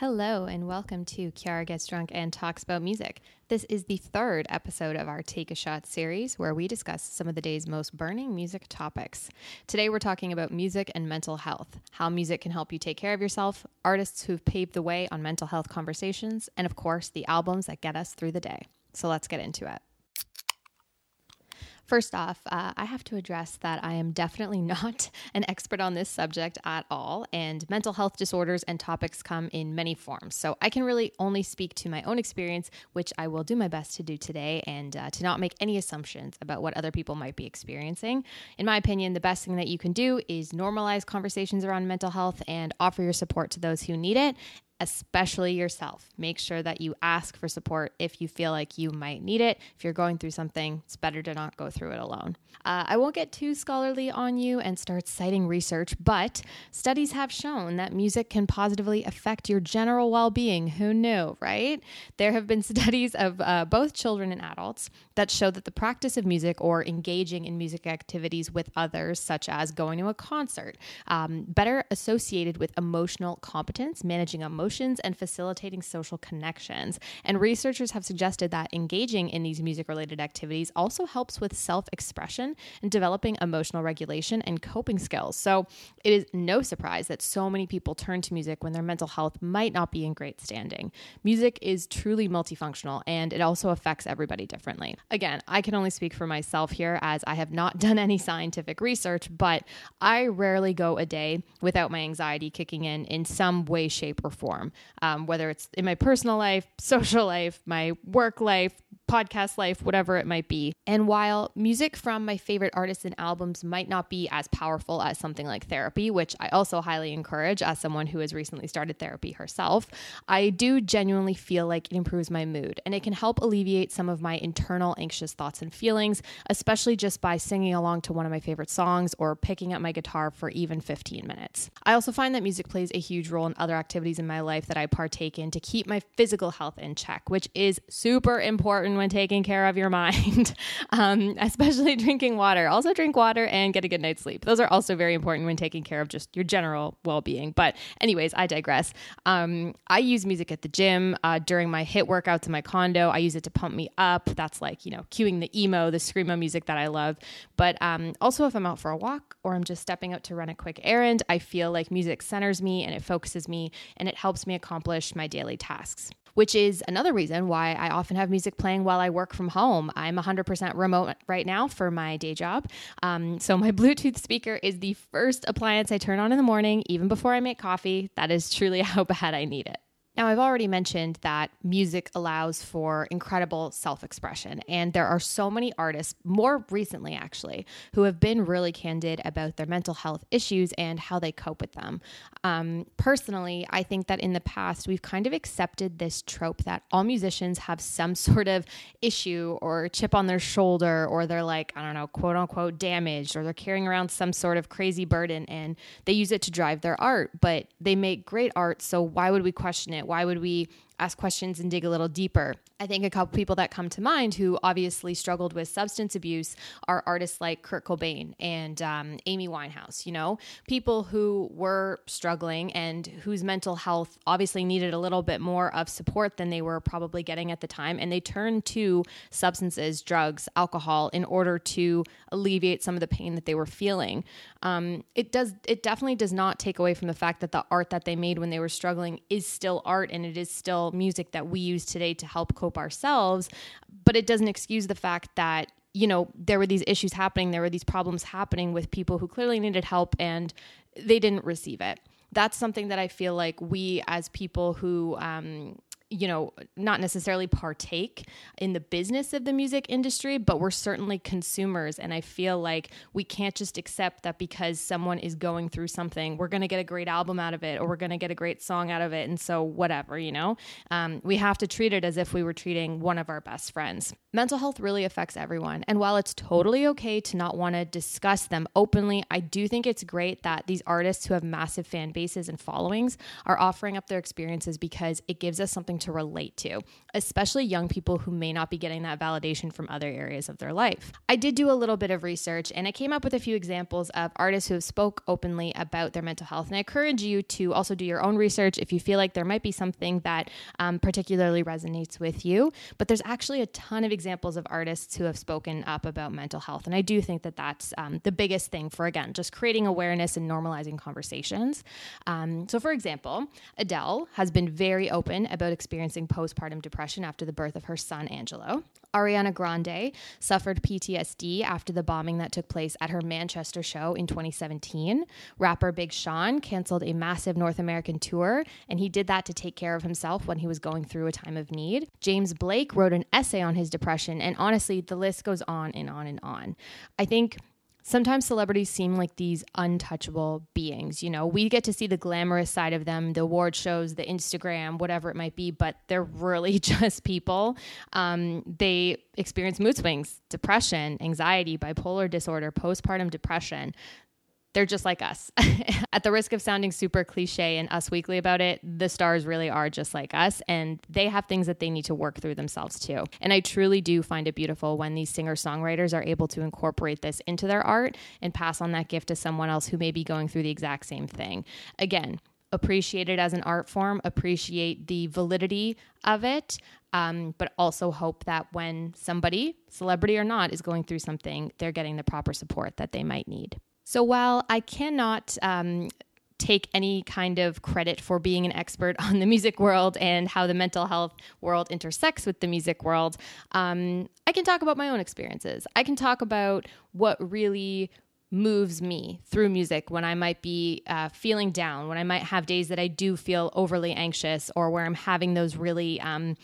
Hello, and welcome to Kiara Gets Drunk and Talks About Music. This is the third episode of our Take a Shot series where we discuss some of the day's most burning music topics. Today, we're talking about music and mental health, how music can help you take care of yourself, artists who've paved the way on mental health conversations, and of course, the albums that get us through the day. So let's get into it. First off, uh, I have to address that I am definitely not an expert on this subject at all, and mental health disorders and topics come in many forms. So I can really only speak to my own experience, which I will do my best to do today, and uh, to not make any assumptions about what other people might be experiencing. In my opinion, the best thing that you can do is normalize conversations around mental health and offer your support to those who need it, especially yourself. Make sure that you ask for support if you feel like you might need it. If you're going through something, it's better to not go through it alone. Uh, I won't get too scholarly on you and start citing research, but studies have shown that music can positively affect your general well being. Who knew, right? There have been studies of uh, both children and adults that show that the practice of music or engaging in music activities with others, such as going to a concert, um, better associated with emotional competence, managing emotions emotions and facilitating social connections. And researchers have suggested that engaging in these music related activities also helps with self expression and developing emotional regulation and coping skills. So it is no surprise that so many people turn to music when their mental health might not be in great standing. Music is truly multifunctional and it also affects everybody differently. Again, I can only speak for myself here as I have not done any scientific research, but I rarely go a day without my anxiety kicking in in some way, shape, or form form, um, whether it's in my personal life, social life, my work life, podcast life, whatever it might be. And while music from my favorite artists and albums might not be as powerful as something like therapy, which I also highly encourage as someone who has recently started therapy herself, I do genuinely feel like it improves my mood and it can help alleviate some of my internal anxious thoughts and feelings, especially just by singing along to one of my favorite songs or picking up my guitar for even 15 minutes. I also find that music plays a huge role in other activities in my life that I partake in to keep my physical health in check, which is super important when taking care of your mind, um, especially drinking water. Also, drink water and get a good night's sleep. Those are also very important when taking care of just your general well being. But, anyways, I digress. Um, I use music at the gym uh, during my HIIT workouts in my condo. I use it to pump me up. That's like, you know, cueing the emo, the screamo music that I love. But um, also, if I'm out for a walk or I'm just stepping out to run a quick errand, I feel like music centers me and it focuses me and it helps me accomplish my daily tasks which is another reason why I often have music playing while I work from home. I'm 100% remote right now for my day job. Um, so my Bluetooth speaker is the first appliance I turn on in the morning, even before I make coffee. That is truly how bad I need it. Now, I've already mentioned that music allows for incredible self expression, and there are so many artists, more recently actually, who have been really candid about their mental health issues and how they cope with them. Um, personally, I think that in the past, we've kind of accepted this trope that all musicians have some sort of issue or chip on their shoulder, or they're like, I don't know, quote unquote, damaged, or they're carrying around some sort of crazy burden and they use it to drive their art, but they make great art, so why would we question it? Why would we ask questions and dig a little deeper. I think a couple people that come to mind who obviously struggled with substance abuse are artists like Kurt Cobain and um, Amy Winehouse, you know, people who were struggling and whose mental health obviously needed a little bit more of support than they were probably getting at the time. And they turned to substances, drugs, alcohol in order to alleviate some of the pain that they were feeling. Um, it does, it definitely does not take away from the fact that the art that they made when they were struggling is still art and it is still music that we use today to help cope ourselves, but it doesn't excuse the fact that you know there were these issues happening there were these problems happening with people who clearly needed help and they didn't receive it. That's something that i feel like we as people who um, you know, not necessarily partake in the business of the music industry, but we're certainly consumers. And I feel like we can't just accept that because someone is going through something, we're going to get a great album out of it or we're going to get a great song out of it. And so, whatever, you know, um, we have to treat it as if we were treating one of our best friends. Mental health really affects everyone. And while it's totally okay to not want to discuss them openly, I do think it's great that these artists who have massive fan bases and followings are offering up their experiences because it gives us something to relate to, especially young people who may not be getting that validation from other areas of their life. I did do a little bit of research and I came up with a few examples of artists who have spoke openly about their mental health. And I encourage you to also do your own research if you feel like there might be something that um, particularly resonates with you. But there's actually a ton of examples of artists who have spoken up about mental health. And I do think that that's um, the biggest thing for, again, just creating awareness and normalizing conversations. Um, so, for example, Adele has been very open about experiencing postpartum depression after the birth of her son, Angelo. Ariana Grande suffered PTSD after the bombing that took place at her Manchester show in 2017. Rapper Big Sean canceled a massive North American tour, and he did that to take care of himself when he was going through a time of need. James Blake wrote an essay on his depression, and honestly, the list goes on and on and on. I think sometimes celebrities seem like these untouchable beings. You know, we get to see the glamorous side of them, the award shows, the Instagram, whatever it might be, but they're really just people. Um, they experience mood swings, depression, anxiety, bipolar disorder, postpartum depression they're just like us. At the risk of sounding super cliche and us weekly about it, the stars really are just like us and they have things that they need to work through themselves too. And I truly do find it beautiful when these singer songwriters are able to incorporate this into their art and pass on that gift to someone else who may be going through the exact same thing. Again, appreciate it as an art form, appreciate the validity of it, um, but also hope that when somebody, celebrity or not, is going through something, they're getting the proper support that they might need. So while I cannot um, take any kind of credit for being an expert on the music world and how the mental health world intersects with the music world, um, I can talk about my own experiences. I can talk about what really moves me through music when I might be uh, feeling down, when I might have days that I do feel overly anxious, or where I'm having those really. Um,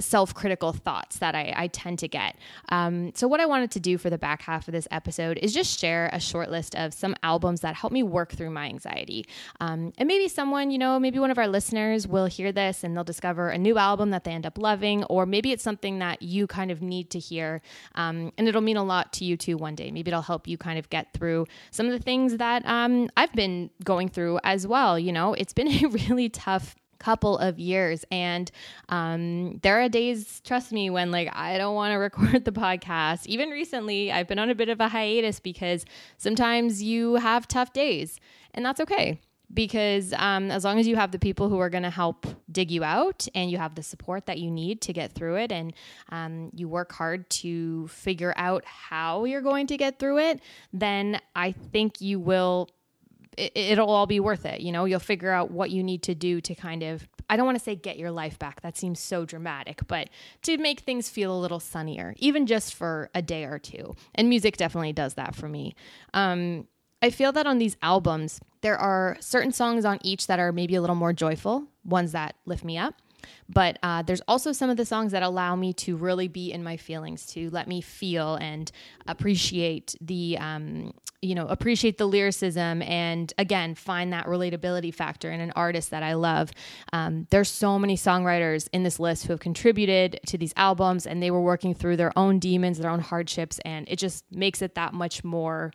self critical thoughts that I, I, tend to get. Um, so, what I wanted to do for the back half of this episode is just share a short list of some albums that help me work through my anxiety. Um, and maybe someone, you know, maybe one of our listeners will hear this and they'll discover a new album that they end up loving, or maybe it's something that you kind of need to hear. Um, and it'll mean a lot to you too one day. Maybe it'll help you kind of get through some of the things that um, I've been going through as well. You know, it's been a really tough couple of years. And um, there are days, trust me, when like I don't want to record the podcast. Even recently, I've been on a bit of a hiatus because sometimes you have tough days, and that's okay. Because um, as long as you have the people who are going to help dig you out and you have the support that you need to get through it, and um, you work hard to figure out how you're going to get through it, then I think you will it, will all be worth it. You know, you'll figure out what you need to do to kind of, I don't want to say get your life back. That seems so dramatic, but to make things feel a little sunnier, even just for a day or two. And music definitely does that for me. Um, I feel that on these albums, there are certain songs on each that are maybe a little more joyful, ones that lift me up. But uh, there's also some of the songs that allow me to really be in my feelings, to let me feel and appreciate the, um, you know, appreciate the lyricism and again, find that relatability factor in an artist that I love. Um, there's so many songwriters in this list who have contributed to these albums and they were working through their own demons, their own hardships, and it just makes it that much more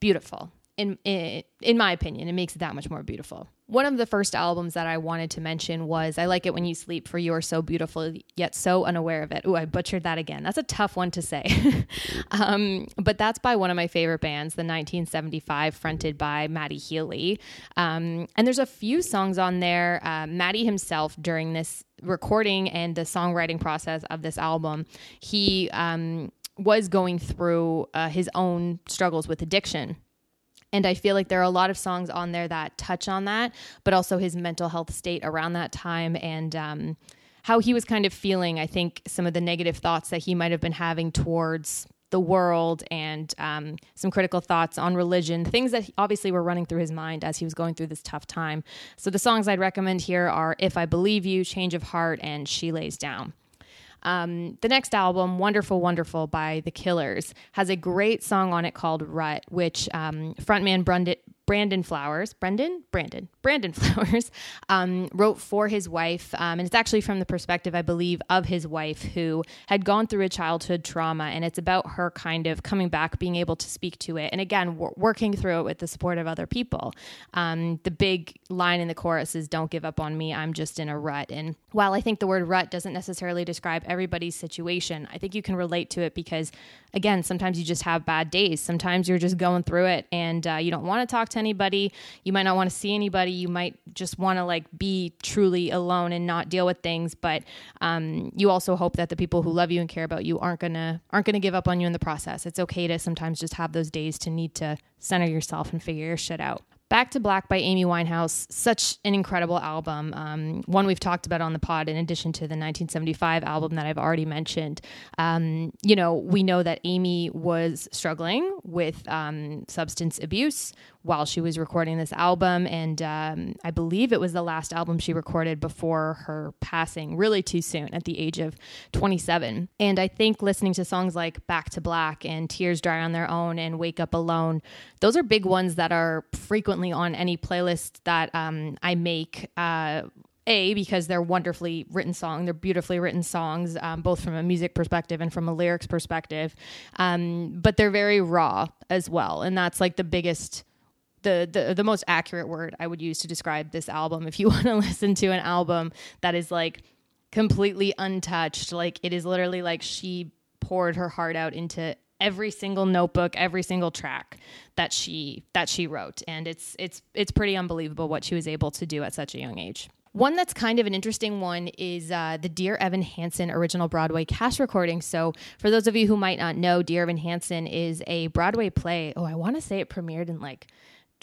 beautiful in, in in my opinion, it makes it that much more beautiful. One of the first albums that I wanted to mention was I Like It When You Sleep for You Are So Beautiful Yet So Unaware of It. Oh, I butchered that again. That's a tough one to say. um, but that's by one of my favorite bands, the 1975, fronted by Matty Healy. Um, and there's a few songs on there. Uh, Matty himself, during this recording and the songwriting process of this album, he um, was going through uh, his own struggles with addiction and I feel like there are a lot of songs on there that touch on that, but also his mental health state around that time and um, how he was kind of feeling. I think some of the negative thoughts that he might have been having towards the world and um, some critical thoughts on religion, things that obviously were running through his mind as he was going through this tough time. So the songs I'd recommend here are If I Believe You, Change of Heart, and She Lays Down. Um, the next album, Wonderful Wonderful by The Killers, has a great song on it called Rut, which um, frontman Brendan, Brandon Flowers, Brendan, Brandon, Brandon Flowers, um, wrote for his wife, um, and it's actually from the perspective, I believe, of his wife who had gone through a childhood trauma, and it's about her kind of coming back, being able to speak to it, and again, w- working through it with the support of other people. Um, the big line in the chorus is "Don't give up on me, I'm just in a rut." And while I think the word "rut" doesn't necessarily describe everybody's situation, I think you can relate to it because, again, sometimes you just have bad days. Sometimes you're just going through it, and uh, you don't want to talk to anybody. You might not want to see anybody. You might just want to like be truly alone and not deal with things. But um, you also hope that the people who love you and care about you aren't gonna aren't gonna give up on you in the process. It's okay to sometimes just have those days to need to center yourself and figure your shit out. Back to Black by Amy Winehouse, such an incredible album. Um, one we've talked about on the pod, in addition to the 1975 album that I've already mentioned. Um, you know, we know that Amy was struggling with um, substance abuse while she was recording this album. And um, I believe it was the last album she recorded before her passing, really too soon at the age of 27. And I think listening to songs like Back to Black and Tears Dry on Their Own and Wake Up Alone, those are big ones that are frequently on any playlist that um, I make. Uh, a because they're wonderfully written song they're beautifully written songs um, both from a music perspective and from a lyrics perspective um, but they're very raw as well and that's like the biggest the, the the most accurate word I would use to describe this album. If you want to listen to an album that is like completely untouched, like it is literally like she poured her heart out into every single notebook, every single track that she that she wrote, and it's it's it's pretty unbelievable what she was able to do at such a young age. One that's kind of an interesting one is uh, the Dear Evan Hansen original Broadway cast recording. So, for those of you who might not know, Dear Evan Hansen is a Broadway play. Oh, I want to say it premiered in like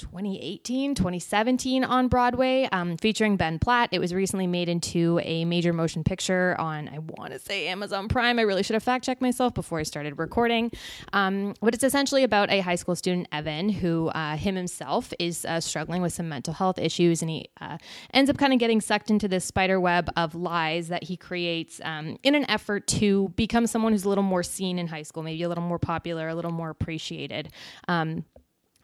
2018, 2017 on Broadway, um, featuring Ben Platt. It was recently made into a major motion picture on, I want to say Amazon Prime. I really should have fact checked myself before I started recording. Um, but it's essentially about a high school student, Evan, who uh, him himself is uh, struggling with some mental health issues, and he uh, ends up kind of getting sucked into this spider web of lies that he creates um, in an effort to become someone who's a little more seen in high school, maybe a little more popular, a little more appreciated. Um,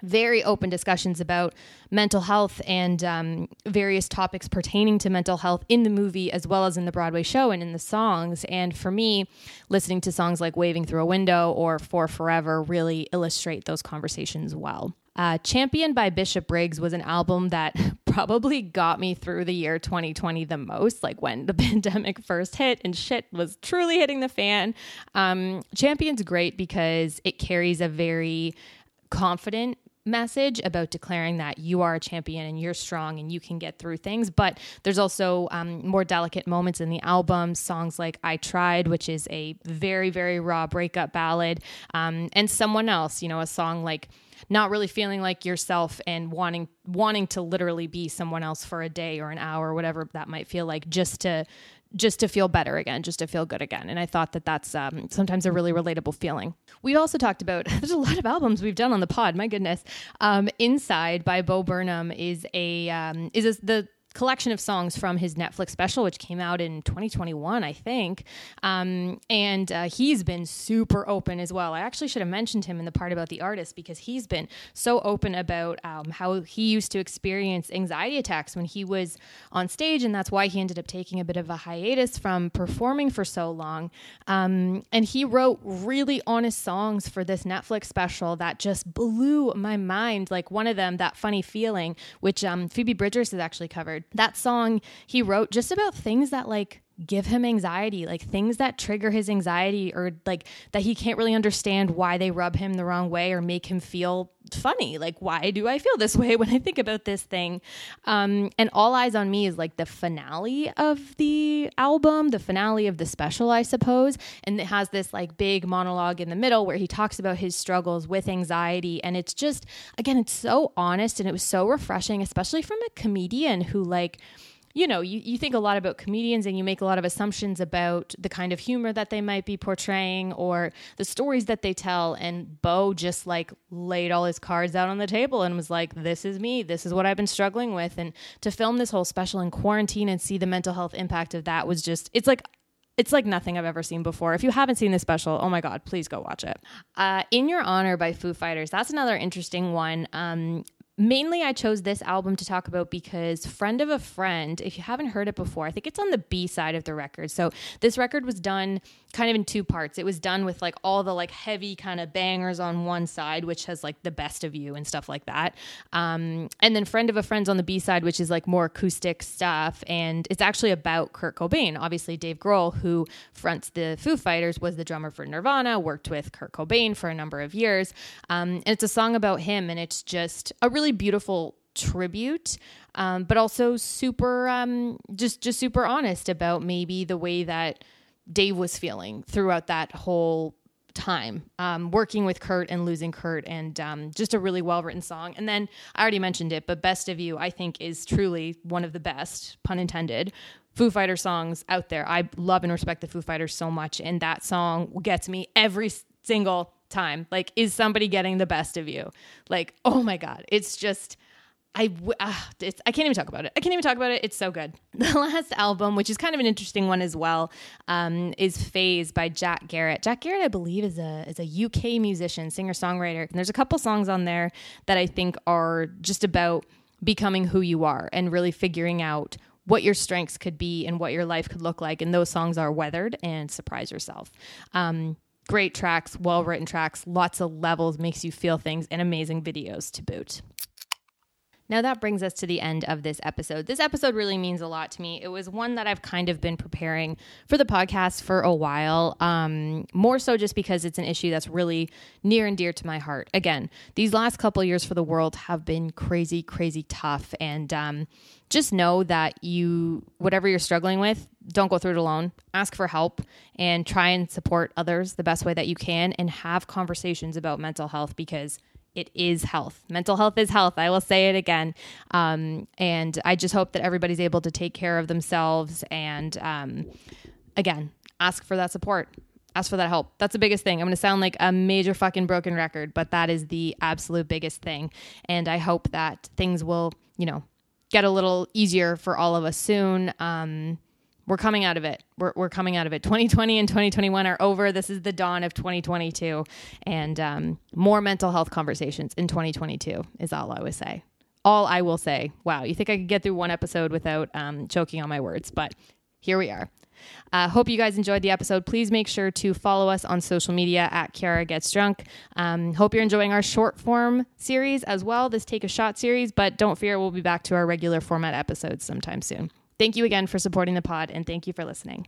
very open discussions about mental health and um, various topics pertaining to mental health in the movie as well as in the Broadway show and in the songs. And for me, listening to songs like Waving Through a Window or For Forever really illustrate those conversations well. Uh, Champion by Bishop Briggs was an album that probably got me through the year 2020 the most, like when the pandemic first hit and shit was truly hitting the fan. Um, Champion's great because it carries a very confident message about declaring that you are a champion and you're strong and you can get through things. But there's also um, more delicate moments in the album, songs like I Tried, which is a very, very raw breakup ballad, um, and Someone Else, you know, a song like not really feeling like yourself and wanting wanting to literally be someone else for a day or an hour or whatever that might feel like just to just to feel better again, just to feel good again. And I thought that that's um, sometimes a really relatable feeling. We also talked about there's a lot of albums we've done on the pod. My goodness, um, Inside by Bo Burnham is a um, is a, the collection of songs from his Netflix special, which came out in 2021, I think. Um, and uh, he's been super open as well. I actually should have mentioned him in the part about the artist because he's been so open about um, how he used to experience anxiety attacks when he was on stage, and that's why he ended up taking a bit of a hiatus from performing for so long. Um, and he wrote really honest songs for this Netflix special that just blew my mind. Like one of them, That Funny Feeling, which um, Phoebe Bridgers has actually covered that song he wrote just about things that like give him anxiety, like things that trigger his anxiety or like that he can't really understand why they rub him the wrong way or make him feel funny. Like, why do I feel this way when I think about this thing? Um, and All Eyes on Me is like the finale of the album, the finale of the special, I suppose. And it has this like big monologue in the middle where he talks about his struggles with anxiety. And it's just, again, it's so honest and it was so refreshing, especially from a comedian who like, you know, you, you think a lot about comedians and you make a lot of assumptions about the kind of humor that they might be portraying or the stories that they tell. And Bo just like laid all his cards out on the table and was like, this is me. This is what I've been struggling with. And to film this whole special in quarantine and see the mental health impact of that was just, it's like, it's like nothing I've ever seen before. If you haven't seen this special, oh my God, please go watch it. Uh, in Your Honor by Foo Fighters. That's another interesting one. Um, mainly I chose this album to talk about because Friend of a Friend, if you haven't heard it before, I think it's on the B side of the record. So this record was done kind of in two parts. It was done with like all the like heavy kind of bangers on one side, which has like the best of you and stuff like that. Um, and then Friend of a Friend's on the B side, which is like more acoustic stuff. And it's actually about Kurt Cobain. Obviously, Dave Grohl, who fronts the Foo Fighters, was the drummer for Nirvana, worked with Kurt Cobain for a number of years. Um, and it's a song about him, and it's just a really beautiful tribute, um, but also super, um, just just super honest about maybe the way that Dave was feeling throughout that whole time um, working with Kurt and losing Kurt, and um, just a really well written song. And then I already mentioned it, but Best of You, I think, is truly one of the best, pun intended, Foo Fighter songs out there. I love and respect the Foo Fighters so much, and that song gets me every single time. Like, is somebody getting the best of you? Like, oh my God, it's just I uh, it's, I can't even talk about it. I can't even talk about it. It's so good. The last album, which is kind of an interesting one as well, um, is Phase by Jack Garratt. Jack Garratt, I believe, is a is a UK musician, singer songwriter. And there's a couple songs on there that I think are just about becoming who you are and really figuring out what your strengths could be and what your life could look like. And those songs are Weathered and Surprise Yourself. Um, great tracks, well written tracks, lots of levels, makes you feel things, and amazing videos to boot. Now, that brings us to the end of this episode. This episode really means a lot to me. It was one that I've kind of been preparing for the podcast for a while, um, more so just because it's an issue that's really near and dear to my heart. Again, these last couple years for the world have been crazy, crazy tough. And um, just know that you, whatever you're struggling with, don't go through it alone. Ask for help and try and support others the best way that you can and have conversations about mental health because it is health. Mental health is health. I will say it again. Um, and I just hope that everybody's able to take care of themselves and, um, again, ask for that support. Ask for that help. That's the biggest thing. I'm going to sound like a major fucking broken record, but that is the absolute biggest thing. And I hope that things will, you know, get a little easier for all of us soon. Um, we're coming out of it. We're, we're coming out of it. 2020 and 2021 are over. This is the dawn of 2022. And um, more mental health conversations in 2022 is all I would say. All I will say. Wow, you think I could get through one episode without um, choking on my words, but here we are. Uh, hope you guys enjoyed the episode. Please make sure to follow us on social media at Kiara Gets Drunk. Um, hope you're enjoying our short form series as well, this Take a Shot series, but don't fear, we'll be back to our regular format episodes sometime soon. Thank you again for supporting the pod and thank you for listening.